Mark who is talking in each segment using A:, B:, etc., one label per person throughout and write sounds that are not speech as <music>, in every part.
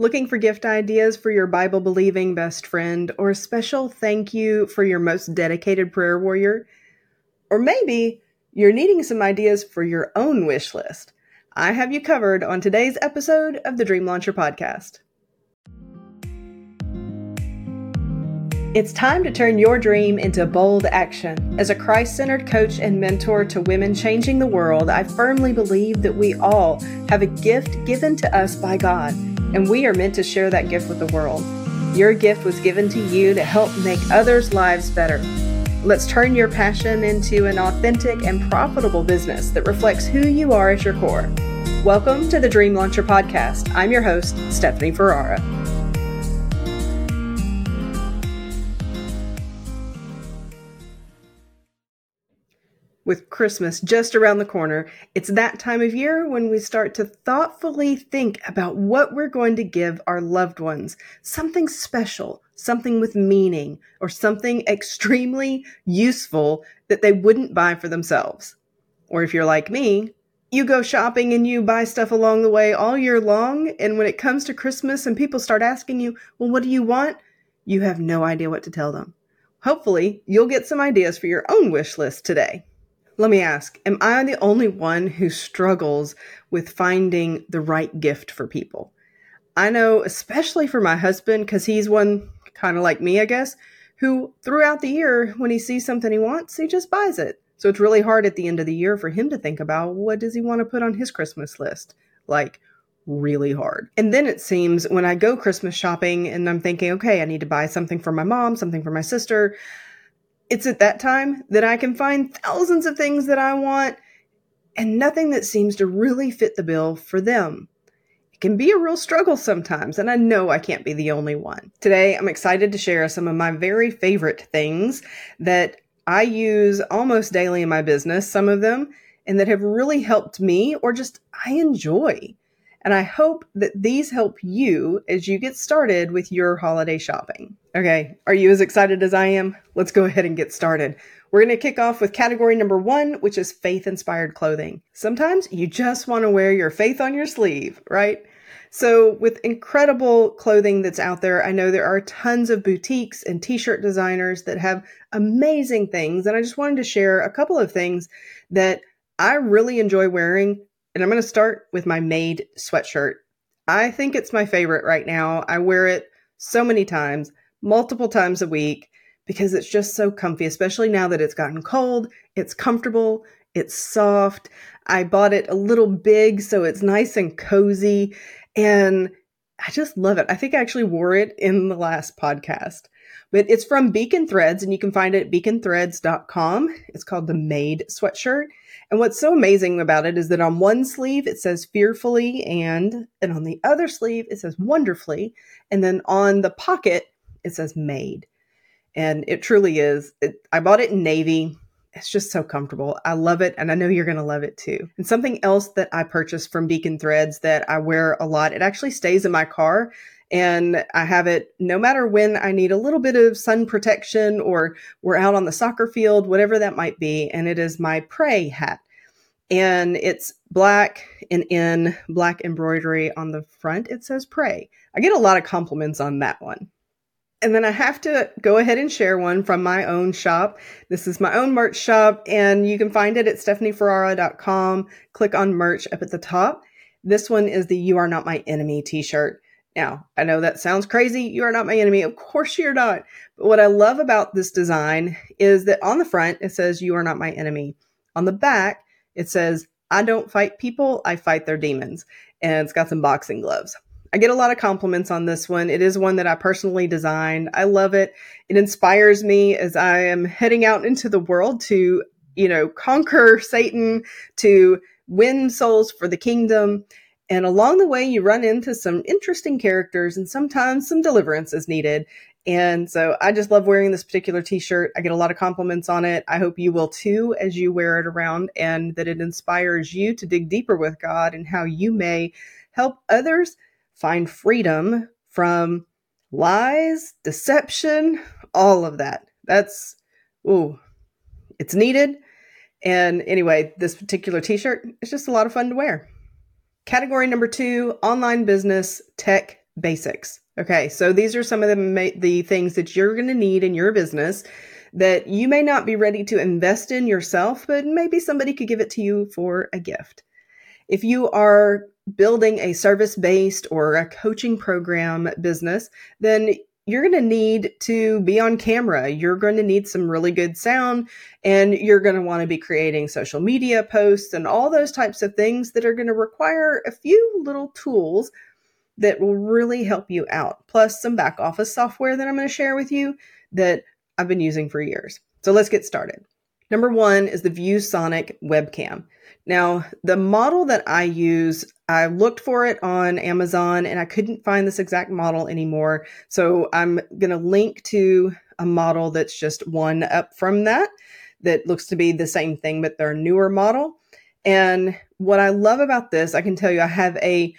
A: Looking for gift ideas for your Bible believing best friend, or a special thank you for your most dedicated prayer warrior? Or maybe you're needing some ideas for your own wish list. I have you covered on today's episode of the Dream Launcher Podcast. It's time to turn your dream into bold action. As a Christ centered coach and mentor to women changing the world, I firmly believe that we all have a gift given to us by God, and we are meant to share that gift with the world. Your gift was given to you to help make others' lives better. Let's turn your passion into an authentic and profitable business that reflects who you are at your core. Welcome to the Dream Launcher Podcast. I'm your host, Stephanie Ferrara. With Christmas just around the corner, it's that time of year when we start to thoughtfully think about what we're going to give our loved ones something special, something with meaning, or something <laughs> extremely useful that they wouldn't buy for themselves. Or if you're like me, you go shopping and you buy stuff along the way all year long, and when it comes to Christmas and people start asking you, Well, what do you want? you have no idea what to tell them. Hopefully, you'll get some ideas for your own wish list today. Let me ask Am I the only one who struggles with finding the right gift for people? I know, especially for my husband, because he's one kind of like me, I guess, who throughout the year, when he sees something he wants, he just buys it. So it's really hard at the end of the year for him to think about what does he want to put on his Christmas list. Like, really hard. And then it seems when I go Christmas shopping and I'm thinking, okay, I need to buy something for my mom, something for my sister, it's at that time that I can find thousands of things that I want and nothing that seems to really fit the bill for them. It can be a real struggle sometimes, and I know I can't be the only one. Today, I'm excited to share some of my very favorite things that I use almost daily in my business, some of them, and that have really helped me or just I enjoy. And I hope that these help you as you get started with your holiday shopping. Okay, are you as excited as I am? Let's go ahead and get started. We're going to kick off with category number one, which is faith inspired clothing. Sometimes you just want to wear your faith on your sleeve, right? So, with incredible clothing that's out there, I know there are tons of boutiques and t shirt designers that have amazing things. And I just wanted to share a couple of things that I really enjoy wearing. And I'm going to start with my Made sweatshirt. I think it's my favorite right now. I wear it so many times multiple times a week because it's just so comfy, especially now that it's gotten cold. It's comfortable, it's soft. I bought it a little big, so it's nice and cozy. And I just love it. I think I actually wore it in the last podcast. But it's from Beacon Threads, and you can find it at beaconthreads.com. It's called the Made sweatshirt. And what's so amazing about it is that on one sleeve it says fearfully and, and on the other sleeve it says wonderfully. And then on the pocket it says made. And it truly is. It, I bought it in navy. It's just so comfortable. I love it. And I know you're going to love it too. And something else that I purchased from Beacon Threads that I wear a lot, it actually stays in my car. And I have it no matter when I need a little bit of sun protection or we're out on the soccer field, whatever that might be. And it is my pray hat and it's black and in black embroidery on the front it says pray i get a lot of compliments on that one and then I have to go ahead and share one from my own shop. This is my own merch shop, and you can find it at stephanieferrara.com. Click on merch up at the top. This one is the You Are Not My Enemy t shirt. Now, I know that sounds crazy. You are not my enemy. Of course, you're not. But what I love about this design is that on the front, it says, You are not my enemy. On the back, it says, I don't fight people, I fight their demons. And it's got some boxing gloves. I get a lot of compliments on this one. It is one that I personally designed. I love it. It inspires me as I am heading out into the world to, you know, conquer Satan, to win souls for the kingdom. And along the way, you run into some interesting characters and sometimes some deliverance is needed. And so I just love wearing this particular t shirt. I get a lot of compliments on it. I hope you will too as you wear it around and that it inspires you to dig deeper with God and how you may help others find freedom from lies, deception, all of that. That's, ooh, it's needed. And anyway, this particular t shirt is just a lot of fun to wear. Category number two online business, tech, basics. Okay, so these are some of the, the things that you're going to need in your business that you may not be ready to invest in yourself, but maybe somebody could give it to you for a gift. If you are building a service based or a coaching program business, then you're going to need to be on camera. You're going to need some really good sound and you're going to want to be creating social media posts and all those types of things that are going to require a few little tools that will really help you out. Plus some back office software that I'm going to share with you that I've been using for years. So let's get started. Number one is the ViewSonic webcam. Now, the model that I use, I looked for it on Amazon and I couldn't find this exact model anymore. So I'm going to link to a model that's just one up from that, that looks to be the same thing, but a newer model. And what I love about this, I can tell you, I have a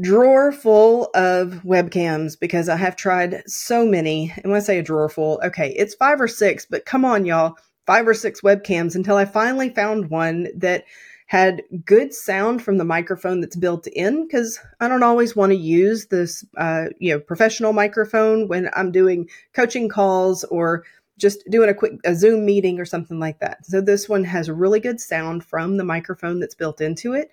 A: drawer full of webcams because I have tried so many. And when I say a drawer full, okay, it's five or six, but come on, y'all five or six webcams until I finally found one that had good sound from the microphone that's built in because I don't always want to use this, uh, you know, professional microphone when I'm doing coaching calls or just doing a quick a Zoom meeting or something like that. So this one has really good sound from the microphone that's built into it.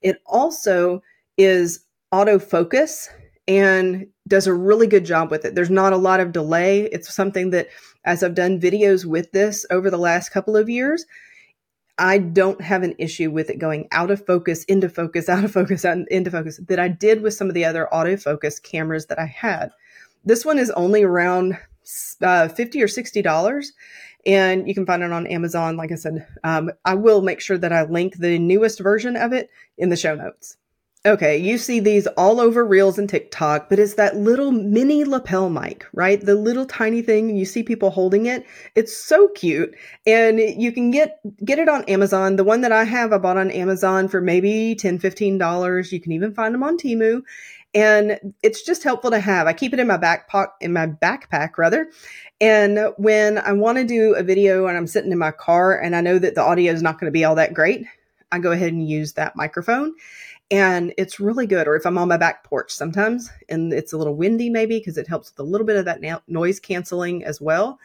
A: It also is autofocus and does a really good job with it. There's not a lot of delay. It's something that, as I've done videos with this over the last couple of years, I don't have an issue with it going out of focus, into focus, <laughs> out of focus, out into focus that I did with some of the other autofocus cameras that I had. This one is only around uh, 50 or $60 and you can find it on Amazon. Like I said, um, I will make sure that I link the newest version of it in the show notes. Okay, you see these all over Reels and TikTok, but it's that little mini lapel mic, right? The little tiny thing, you see people holding it. It's so cute. And you can get get it on Amazon. The one that I have, I bought on Amazon for maybe 10 $15. You can even find them on Temu. And it's just helpful to have. I keep it in my backpack in my backpack rather. And when I want to do a video and I'm sitting in my car and I know that the audio is not going to be all that great, I go ahead and use that microphone and it's really good. Or if I'm on my back porch sometimes and it's a little windy, maybe because it helps with a little bit of that na- noise canceling as well.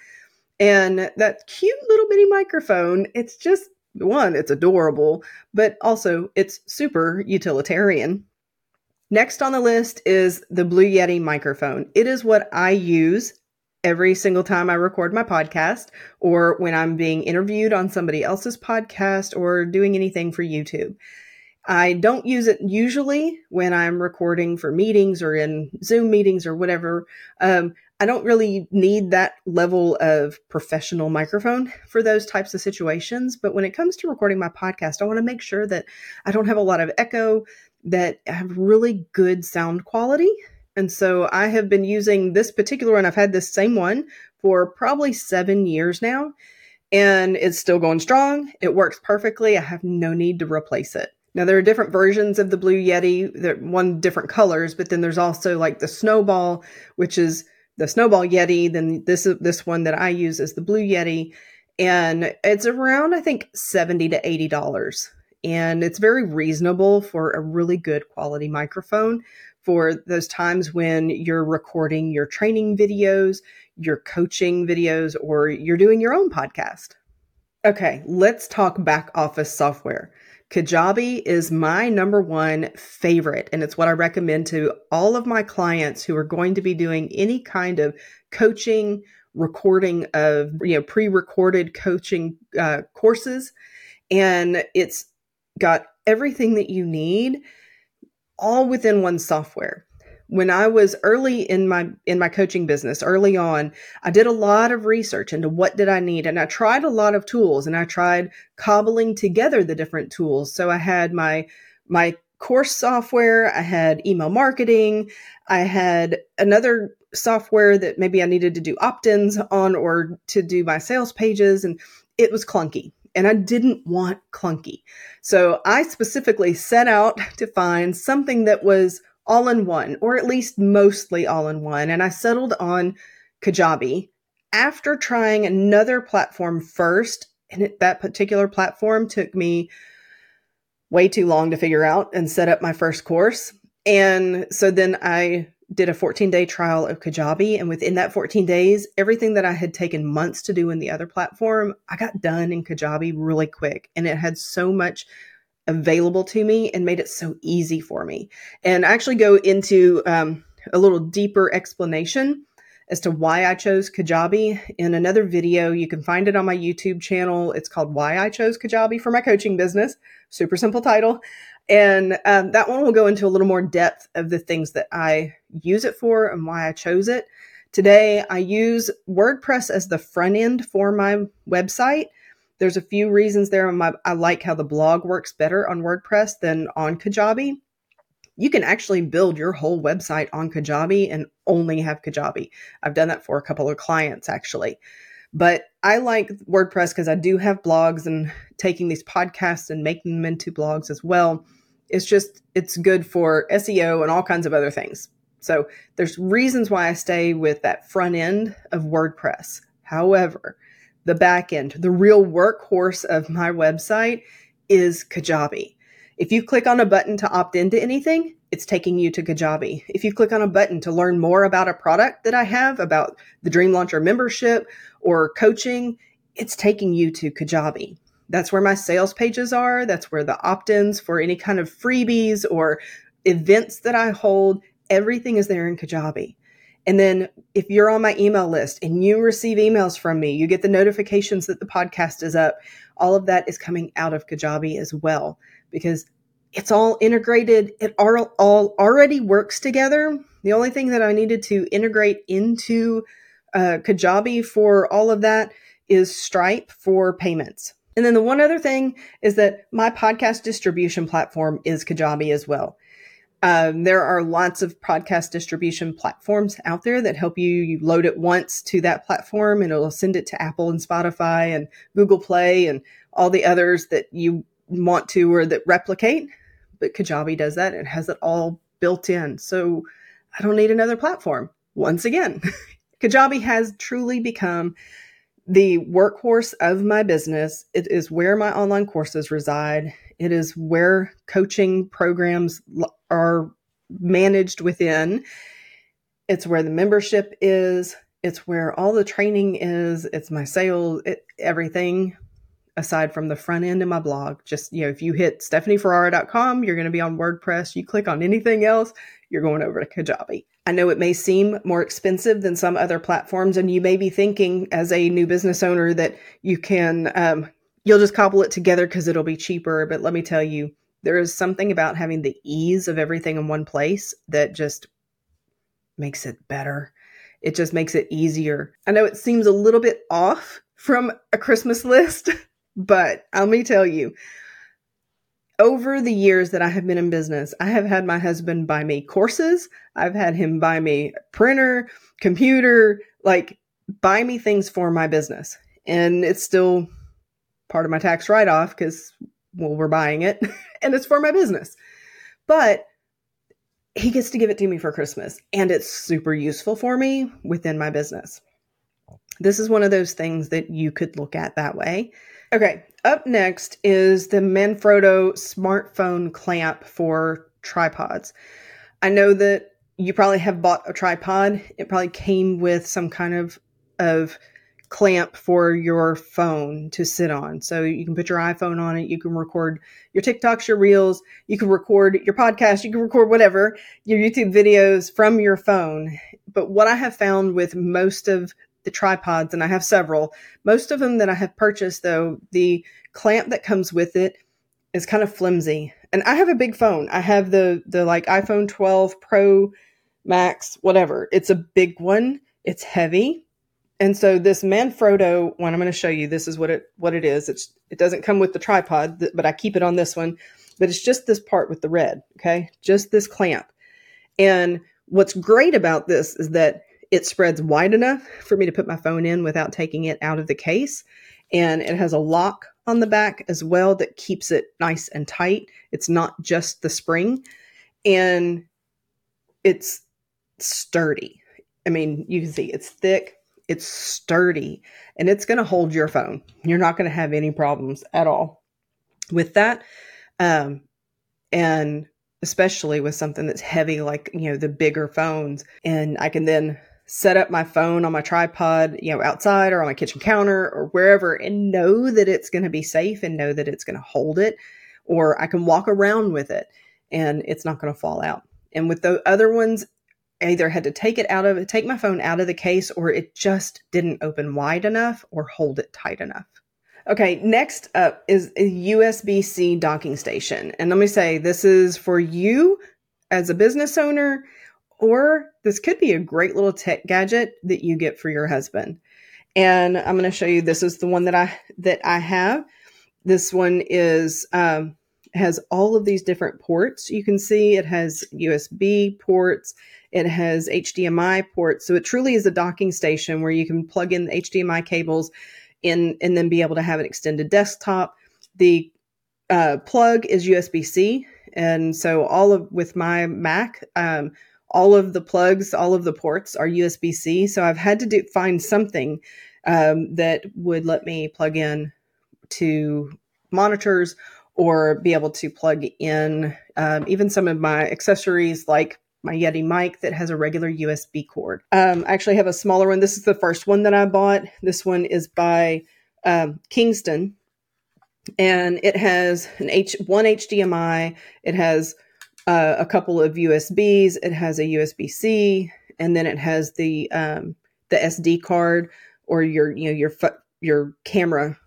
A: And that cute little bitty microphone, it's just one, it's adorable, but also it's super utilitarian. Next on the list is the Blue Yeti microphone. It is what I use every single time I record my podcast or when I'm being interviewed on somebody else's podcast or doing anything for YouTube. I don't use it usually when I'm recording for meetings or in Zoom meetings or whatever. Um, I don't really need that level of professional microphone for those types of situations. But when it comes to recording my podcast, I want to make sure that I don't have a lot of echo, that I have really good sound quality. And so I have been using this particular one. I've had this same one for probably seven years now, and it's still going strong. It works perfectly. I have no need to replace it. Now there are different versions of the Blue Yeti, they're one different colors, but then there's also like the Snowball, which is the Snowball Yeti. Then this this one that I use is the Blue Yeti, and it's around I think seventy to eighty dollars, and it's very reasonable for a really good quality microphone for those times when you're recording your training videos, your coaching videos, or you're doing your own podcast. Okay, let's talk back office software. Kajabi is my number one favorite, and it's what I recommend to all of my clients who are going to be doing any kind of coaching, recording of you know pre-recorded coaching uh, courses, and it's got everything that you need all within one software when I was early in my in my coaching business, early on, I did a lot of research into what did I need and I tried a lot of tools and I tried cobbling together the different tools. So I had my my course software, I had email marketing, I had another software that maybe I needed to do opt-ins on or to do my sales pages and it was clunky and I didn't want clunky. So I specifically set out <laughs> to find something that was all in one, or at least mostly all in one. And I settled on Kajabi after trying another platform first. And it, that particular platform took me way too long to figure out and set up my first course. And so then I did a 14 day trial of Kajabi. And within that 14 days, everything that I had taken months to do in the other platform, I got done in Kajabi really quick. And it had so much available to me and made it so easy for me. And I actually go into um, a little deeper explanation as to why I chose Kajabi in another video. You can find it on my YouTube channel. It's called Why I Chose Kajabi for My Coaching Business. Super simple title. And um, that one will go into a little more depth of the things that I use it for and why I chose it. Today, I use WordPress as the front end for my website. There's a few reasons there. My, I like how the blog works better on WordPress than on Kajabi. You can actually build your whole website on Kajabi and only have Kajabi. I've done that for a couple of clients actually. But I like WordPress because I do have blogs and taking these podcasts and making them into blogs as well it's just it's good for SEO and all kinds of other things. So there's reasons why I stay with that front end of WordPress. However, the back end, the real workhorse of my website is Kajabi. If you click on a button to opt into anything, it's taking you to Kajabi. If you click on a button to learn more about a product that I have, about the Dream Launcher membership or coaching, it's taking you to Kajabi. That's where my sales pages are. That's where the opt ins for any kind of freebies or events that I hold, everything is there in Kajabi. And then if you're on my email list and you receive emails from me, you get the notifications that the podcast is up. All of that is coming out of Kajabi as well because it's all integrated. It all, all already works together. The only thing that I needed to integrate into uh, Kajabi for all of that is Stripe for payments. And then the one other thing is that my podcast distribution platform is Kajabi as well. Um, there are lots of podcast distribution platforms out there that help you. You load it once to that platform and it'll send it to Apple and Spotify and Google Play and all the others that you want to or that replicate. But Kajabi does that. It has it all built in. So I don't need another platform. Once again, <laughs> Kajabi has truly become the workhorse of my business. It is where my online courses reside. It is where coaching programs are managed within. It's where the membership is. It's where all the training is. It's my sales, it, everything aside from the front end of my blog. Just, you know, if you hit stephanieferrara.com, you're going to be on WordPress. You click on anything else, you're going over to Kajabi. I know it may seem more expensive than some other platforms, and you may be thinking as a new business owner that you can, um, you'll just cobble it together because it'll be cheaper. But let me tell you, there is something about having the ease of everything in one place that just makes it better. It just makes it easier. I know it seems a little bit off from a Christmas list, but let me tell you, over the years that I have been in business, I have had my husband buy me courses. I've had him buy me printer, computer, like buy me things for my business. And it's still part of my tax write off because, well, we're buying it <laughs> and it's for my business. But he gets to give it to me for Christmas and it's super useful for me within my business. This is one of those things that you could look at that way. Okay, up next is the Manfrotto smartphone clamp for tripods. I know that you probably have bought a tripod. It probably came with some kind of of clamp for your phone to sit on. So you can put your iPhone on it, you can record your TikToks, your reels, you can record your podcast, you can record whatever, your YouTube videos from your phone. But what I have found with most of the tripods, and I have several. Most of them that I have purchased, though, the clamp that comes with it is kind of flimsy. And I have a big phone. I have the the like iPhone 12 Pro Max, whatever. It's a big one. It's heavy. And so this Manfrotto one, I'm going to show you. This is what it what it is. It's it doesn't come with the tripod, but I keep it on this one. But it's just this part with the red. Okay, just this clamp. And what's great about this is that it spreads wide enough for me to put my phone in without taking it out of the case. And it has a lock on the back as well that keeps it nice and tight. It's not just the spring. And it's sturdy. I mean, you can see it's thick, it's sturdy, and it's going to hold your phone. You're not going to have any problems at all with that. Um, and especially with something that's heavy like, you know, the bigger phones. And I can then set up my phone on my tripod, you know, outside or on my kitchen counter or wherever and know that it's going to be safe and know that it's going to hold it. Or I can walk around with it and it's not going to fall out. And with the other ones, I either had to take it out of take my phone out of the case or it just didn't open wide enough or hold it tight enough. Okay, next up is a USB C docking station. And let me say, this is for you as a business owner, or this could be a great little tech gadget that you get for your husband. And I'm going to show you this is the one that I that I have. This one is um, has all of these different ports. You can see it has USB ports, it has HDMI ports. So it truly is a docking station where you can plug in the HDMI cables in and then be able to have an extended desktop. The uh, plug is USB C, and so all of with my Mac, um, all of the plugs, all of the ports are USB C. So I've had to do find something um, that would let me plug in to monitors or be able to plug in um, even some of my accessories like my Yeti mic that has a regular USB cord. Um, I actually have a smaller one. This is the first one that I bought. This one is by um, Kingston, and it has an H one HDMI. It has uh, a couple of USBs. It has a USB C, and then it has the um, the SD card or your you know your your camera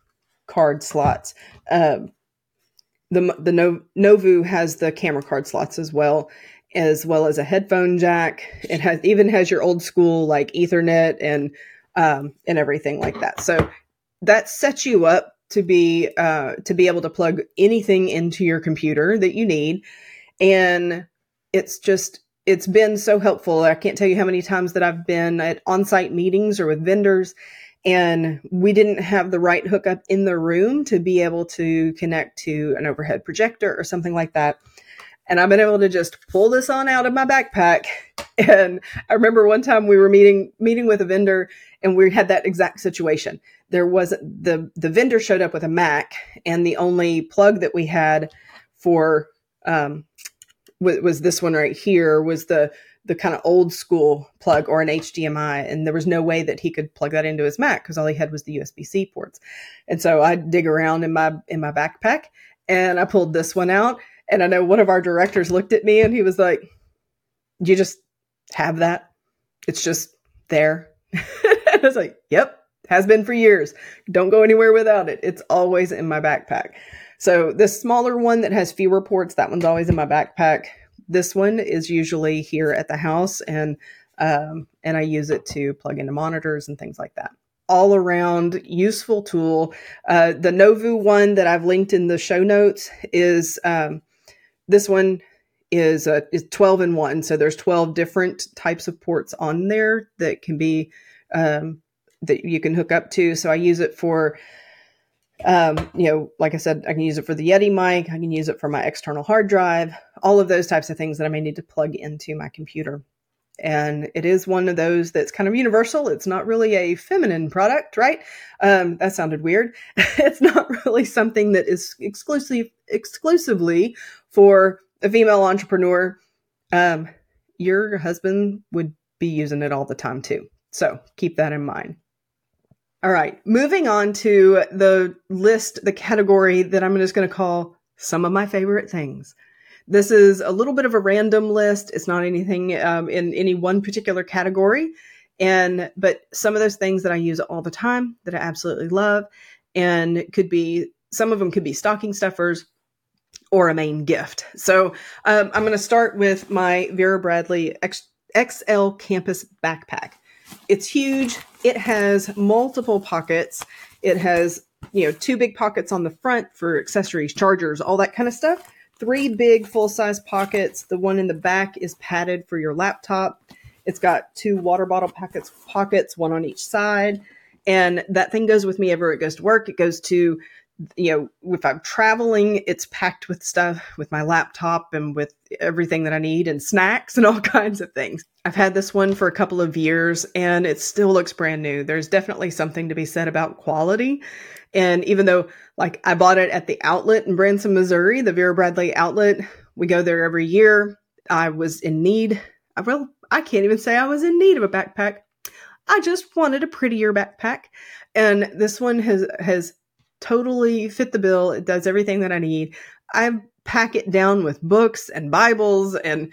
A: card slots. Um, the the no, Novoo has the camera card slots as well, as well as a headphone jack. It has even has your old school like Ethernet and um, and everything like that. So that sets you up to be uh, to be able to plug anything into your computer that you need, and it's just it's been so helpful. I can't tell you how many times that I've been at on-site meetings or with vendors and we didn't have the right hookup in the room to be able to connect to an overhead projector or something like that and I've been able to just pull this on out of my backpack. <laughs> And I remember one time we were meeting meeting with a vendor, and we had that exact situation. There wasn't the the vendor showed up with a Mac, and the only plug that we had for um, was, was this one right here was the the kind of old school plug or an HDMI, and there was no way that he could plug that into his Mac because all he had was the USB C ports. And so I dig around in my in my backpack, and I pulled this one out, and I know one of our directors looked at me and he was like, You just have that? It's just there. <laughs> I was like, Yep, has been for years. Don't go anywhere without it. It's always in my backpack. So the smaller one that has fewer ports, that one's always in my backpack. This one is usually here at the house and um, and I use it to plug into monitors and things like that all around useful tool. Uh, the Novoo one that I've linked in the show notes is um, this one is a, is 12 in one. So there's 12 different types of ports on there that can be um, that you can hook up to. So I use it for um, you know, like I said, I can use it for the Yeti mic. I can use it for my external hard drive, all of those types of things that I may need to plug into my computer. And it is one of those that's kind of universal. It's not really a feminine product, right? Um, that sounded weird. <laughs> it's not really something that is exclusive exclusively for a female entrepreneur, um, your husband would be using it all the time too. So keep that in mind. All right, moving on to the list, the category that I'm just going to call some of my favorite things. This is a little bit of a random list. It's not anything um, in any one particular category, and but some of those things that I use all the time that I absolutely love, and could be some of them could be stocking stuffers, or a main gift. So um, I'm going to start with my Vera Bradley X- XL Campus backpack. It's huge. It has multiple pockets. It has, you know, two big pockets on the front for accessories, chargers, all that kind of stuff. Three big full size pockets. The one in the back is padded for your laptop. It's got two water bottle pockets, pockets, one on each side. And that thing goes with me everywhere it goes to work. It goes to you know, if I'm traveling, it's packed with stuff with my laptop and with everything that I need and snacks and all <laughs> kinds of things. I've had this one for a couple of years and it still looks brand new. There's definitely something to be said about quality. And even though like I bought it at the outlet in Branson, Missouri, the Vera Bradley outlet, We go there every year. I was in need. I well, I can't even say I was in need of a backpack. I just wanted a prettier backpack, and this one has has totally fit the bill. It does everything that I need. I pack it down with books and Bibles and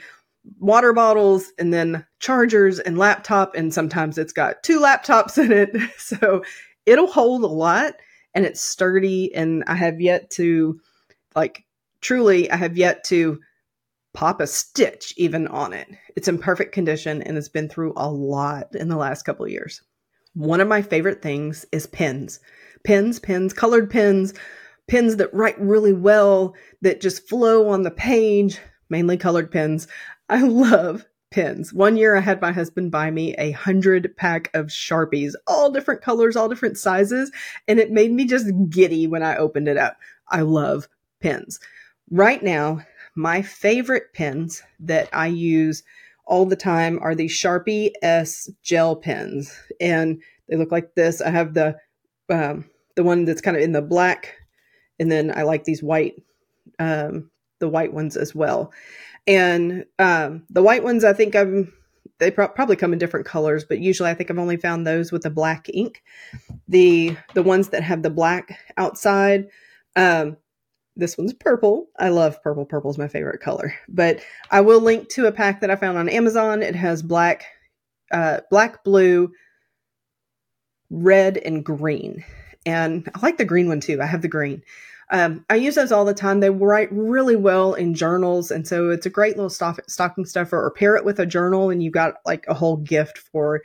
A: water bottles and then chargers and laptop and sometimes it's got two laptops in it <laughs> so it'll hold a lot and it's sturdy and i have yet to like truly i have yet to pop a stitch even on it it's in perfect condition and it's been through a lot in the last couple of years one of my favorite things is pens pens pens colored pens pens that write really well that just flow on the page mainly colored pens I love pens. One year I had my husband buy me a hundred pack of Sharpies, all different colors, all different sizes, and it made me just giddy when I opened it up. I love pens. Right now, my favorite pens that I use all the time are these Sharpie S gel pens, and they look like this. I have the um, the one that's kind of in the black, and then I like these white, um, the white ones as well. And um, the white ones, I think I'm they pro- probably come in different colors, but usually I think I've only found those with the black ink. The the ones that have the black outside, um, this one's purple. I love purple. Purple is my favorite color. But I will link to a pack that I found on Amazon. It has black, uh, black, blue, red, and green. And I like the green one too. I have the green. Um, I use those all the time. They write really well in journals, and so it's a great little stock, stocking stuffer. Or pair it with a journal, and you've got like a whole gift for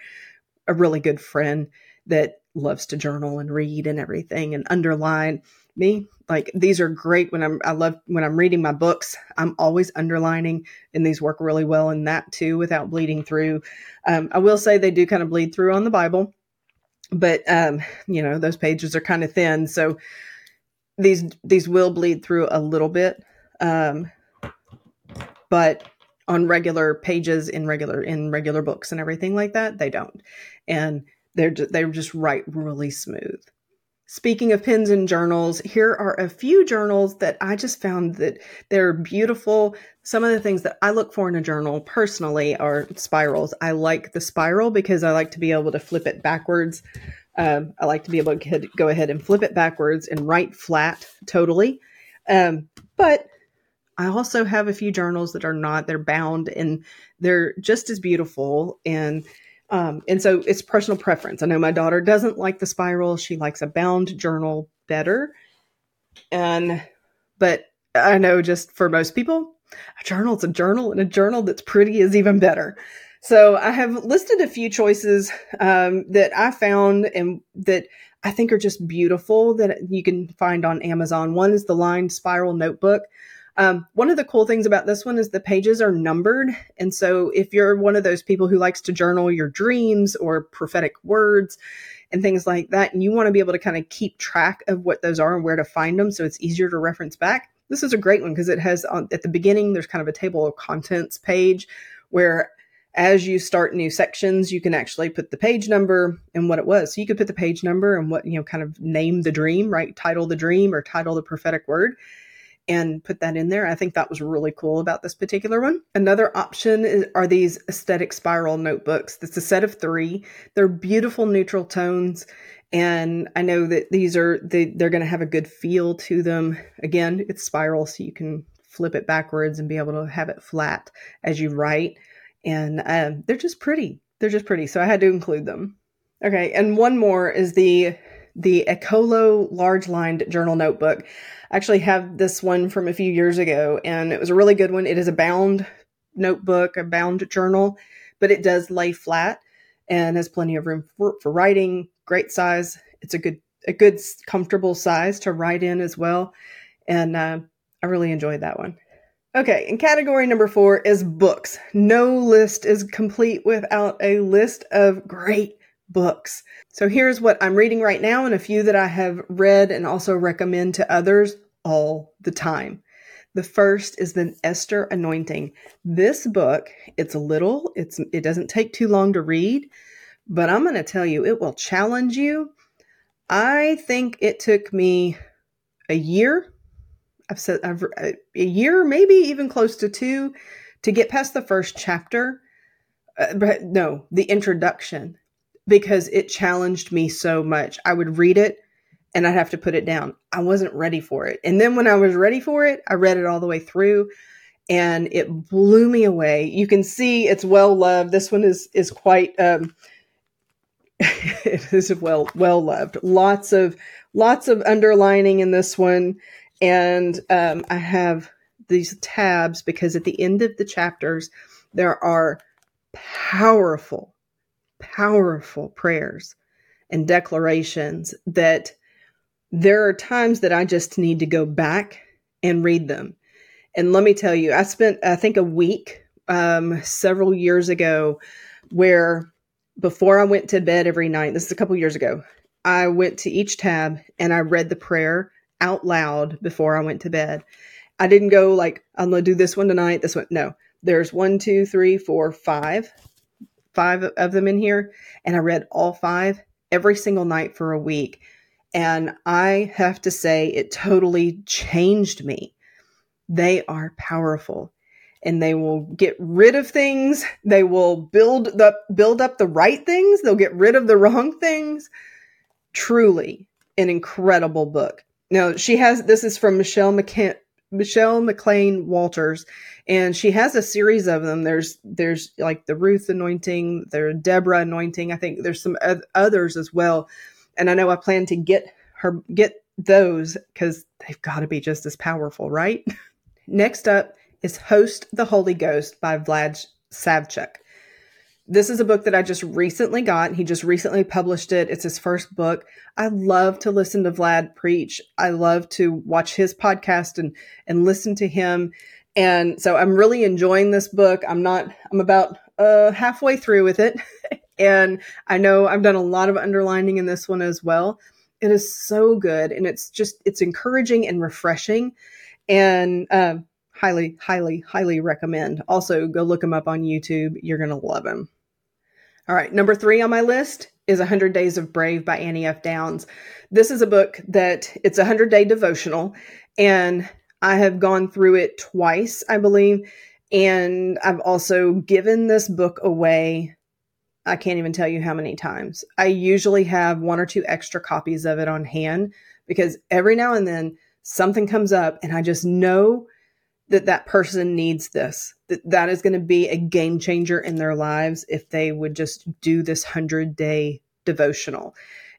A: a really good friend that loves to journal and read and everything and underline. Me, like these are great when I'm. I love when I'm reading my books. I'm always underlining, and these work really well in that too, without bleeding through. Um, I will say they do kind of bleed through on the Bible, but um, you know those pages are kind of thin, so these these will bleed through a little bit um, but on regular pages in regular in regular books and everything like that they don't. And they're just, they just write really smooth speaking of pens and journals here are a few journals that i just found that they're beautiful some of the things that i look for in a journal personally are spirals i like the spiral because i like to be able to flip it backwards um, I like to be able to go ahead and flip it backwards and write flat totally. Um, but I also have a few journals that are not, they're bound and they're just as beautiful. And um, and so it's personal preference. I know my daughter doesn't like the spiral. She likes a bound journal better. And but I know just for most people, a journal is a journal, and a journal that's pretty is even better. So I have listed a few choices um, that I found and that I think are just beautiful that you can find on Amazon. One is the lined spiral notebook. Um, one of the cool things about this one is the pages are numbered. And so if you're one of those people who likes to journal your dreams or prophetic words and things like that, and you want to be able to kind of keep track of what those are and where to find them so it's easier to reference back, this is a great one because it has on, at the beginning, there's kind of a table of contents page where as you start new sections, you can actually put the page number and what it was. So you could put the page number and what, you know, kind of name the dream, right? Title the dream or title the prophetic word and put that in there. I think that was really cool about this particular one. Another option is, are these aesthetic spiral notebooks. It's a set of three. They're beautiful neutral tones. And I know that these are, they, they're going to have a good feel to them. Again, it's spiral, so you can flip it backwards and be able to have it flat as you write and um, they're just pretty. They're just pretty. So I had to include them. Okay, and one more is the the Ecolo large lined journal notebook. I actually have this one from a few years ago, and it was a really good one. It is a bound notebook, a bound journal, but it does lay flat and has plenty of room for, for writing. Great size. It's a good a good comfortable size to write in as well, and uh, I really enjoyed that one. Okay, and category number four is books. No list is complete without a list of great books. So here's what I'm reading right now and a few that I have read and also recommend to others all the time. The first is the Esther Anointing. This book, it's a little, it's it doesn't take too long to read, but I'm going to tell you it will challenge you. I think it took me a year I've said I've, a year, maybe even close to two, to get past the first chapter. Uh, but no, the introduction, because it challenged me so much. I would read it and I'd have to put it down. I wasn't ready for it. And then when I was ready for it, I read it all the way through and it blew me away. You can see it's well loved. This one is is quite um <laughs> it is well well loved. Lots of lots of underlining in this one and um I have these tabs because at the end of the chapters there are powerful powerful prayers and declarations that there are times that I just need to go back and read them. And let me tell you, I spent, I think, a week um, several years ago where before I went to bed every night, this is a couple years ago, I went to each tab and I read the prayer out loud before I went to bed. I didn't go like, I'm going to do this one tonight, this one. No, there's one, two, three, four, five, five of them in here. And I read all five every single night for a week. And I have to say, it totally changed me. They are powerful and they will get rid of things. They will build the build up the right things. They'll get rid of the wrong things. Truly an incredible book. Now she has this is from Michelle McCann, Michelle McClain-Walters, and she has a series of them. There's there's like the Ruth anointing, there's Deborah anointing. I think there's some others as well and I know I plan to get her get those because they've got to be just as powerful, right? <laughs> Next up is Host the Holy Ghost by Vlad Savchuk. This is a book that I just recently got. He just recently published it. It's his first book. I love to listen to Vlad preach. I love to watch his podcast and and listen to him. And so I'm really enjoying this book. I'm not I'm about uh halfway through with it. <laughs> And I know I've done a lot of underlining in this one as well. It is so good and it's just, it's encouraging and refreshing. And uh, highly, highly, highly recommend. Also, go look him up on YouTube. You're going to love him. All right, number three on my list is 100 Days of Brave by Annie F. Downs. This is a book that it's a 100 day devotional, and I have gone through it twice, I believe. And I've also given this book away I can't even tell you how many times. I usually have one or two extra copies of it on hand because every now and then something comes up and I just know that that person needs this. That that is going to be a game changer in their lives if they would just do this 100 day devotional.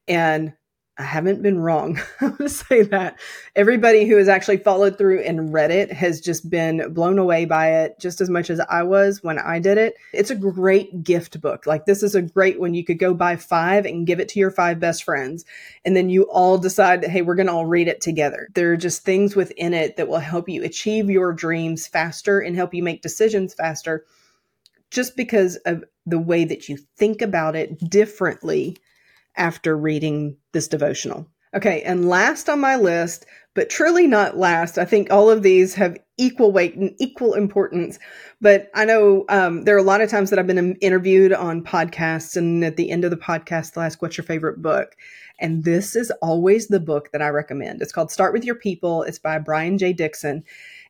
A: And I haven't been wrong. <laughs> To say that. Everybody who has actually followed through and read it has just been blown away by it just as much as I was when I did it. It's a great gift book. Like, this is a great one. You could go buy five and give it to your five best friends. And then you all decide, that, hey, we're going to all read it together. There are just things within it that will help you achieve your dreams faster and help you make decisions faster just because of the way that you think about it differently after reading this devotional. Okay, and last on my list, but truly not last, I think all of these have equal weight and equal importance. But I know um, there are a lot of times that I've been interviewed on podcasts, and at the end of the podcast, they'll ask, What's your favorite book? And this is always the book that I recommend. It's called Start with Your People, it's by Brian J. Dixon.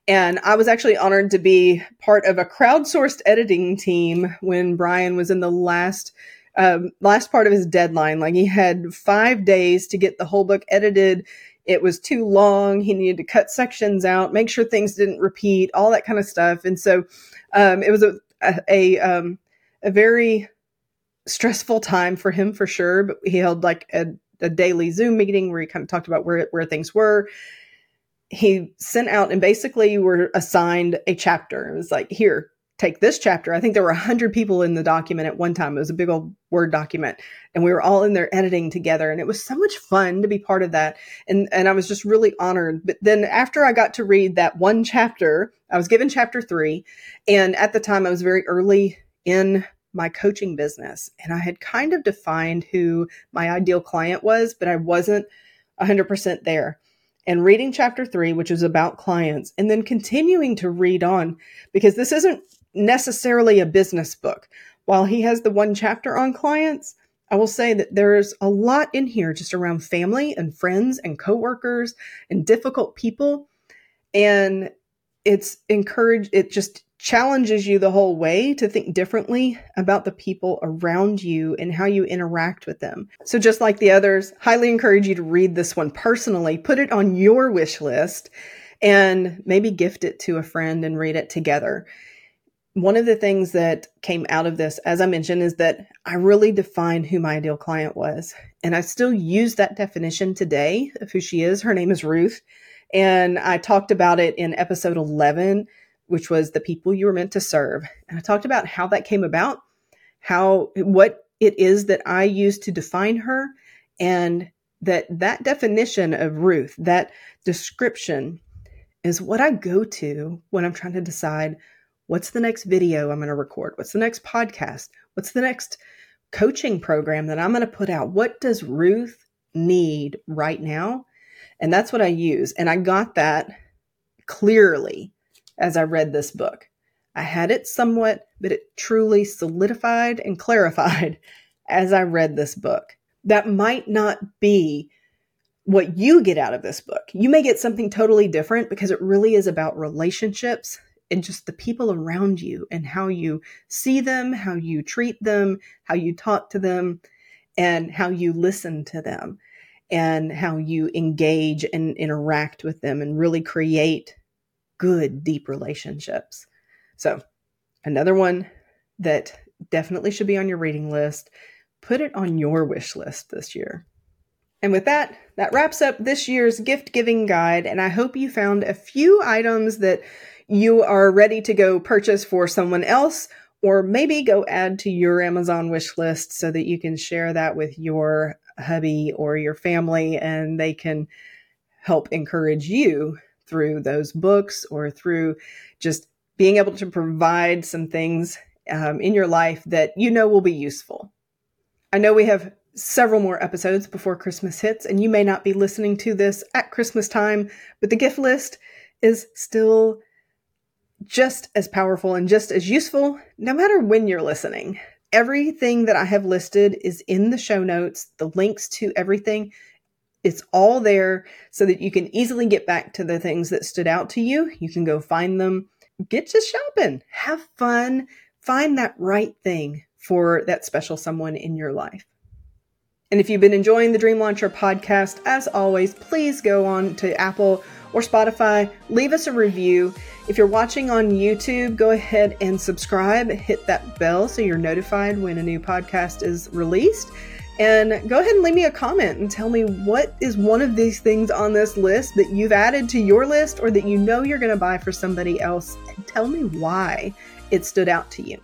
A: And I was actually honored to be part of a crowdsourced editing team when Brian was in the last um, last part of his deadline. Like he had five days to get the whole book edited. It was too long. He needed to cut sections out, make sure things didn't repeat, all that kind of stuff. And so um, it was a a, a, um, a very stressful time for him for sure. But he held like a, a daily Zoom meeting where he kind of talked about where where things were he sent out and basically were assigned a chapter. It was like, here, take this chapter. I think there were 100 people in the document at one time. It was a big old Word document, and we were all in there editing together. And it was so much fun to be part of that. And, and I was just really honored. But then after I got to read that one chapter, I was given chapter three. And at the time, I was very early in my coaching business. And I had kind of defined who my ideal client was, but I wasn't 100% there and reading chapter three, which is about clients, and then continuing to read on because this isn't necessarily a business book. While he has the one chapter on clients, I will say that there's a lot in here just around family and friends and coworkers and difficult people. And it's encouraged, it just challenges you the whole way to think differently about the people around you and how you interact with them. So, just like the others, highly encourage you to read this one personally, put it on your wish list, and maybe gift it to a friend and read it together. One of the things that came out of this, as I mentioned, is that I really defined who my ideal client was. And I still use that definition today of who she is. Her name is Ruth. And I talked about it in episode 11 which was the people you were meant to serve. And I talked about how that came about, how what it is that I use to define her and that that definition of Ruth, that description is what I go to when I'm trying to decide what's the next video I'm going to record? What's the next podcast? What's the next coaching program that I'm going to put out? What does Ruth need right now? And that's what I use. And I got that clearly as I read this book. I had it somewhat, but it truly solidified and clarified <laughs> as I read this book. That might not be what you get out of this book. You may get something totally different because it really is about relationships and just the people around you and how you see them, how you treat them, how you talk to them, and how you listen to them, and how you engage and interact with them and really create good, deep relationships. So, another one that definitely should be on your reading list. Put it on your wish list this year. And with that, that wraps up this year's gift giving guide. And I hope you found a few items that you are ready to go purchase for someone else, or maybe go add to your Amazon wish list so that you can share that with your hubby or your family and they can help encourage you through those books or through just being able to provide some things um, in your life that you know will be useful. I know we have several more episodes before Christmas hits, and you may not be listening to this at Christmas time, but the gift list is still just as powerful and just as useful no matter when you're listening. Everything that I have listed is in the show notes, the links to everything it's all there so that you can easily get back to the things that stood out to you. You can go find them, get to shopping, have fun, find that right thing for that special someone in your life. And if you've been enjoying the Dream Launcher podcast, as always, please go on to Apple or Spotify, leave us a review. If you're watching on YouTube, go ahead and subscribe, hit that bell so you're notified when a new podcast is released. And go ahead and leave me a comment and tell me what is one of these things on this list that you've added to your list or that you know you're going to buy for somebody else. And tell me why it stood out to you.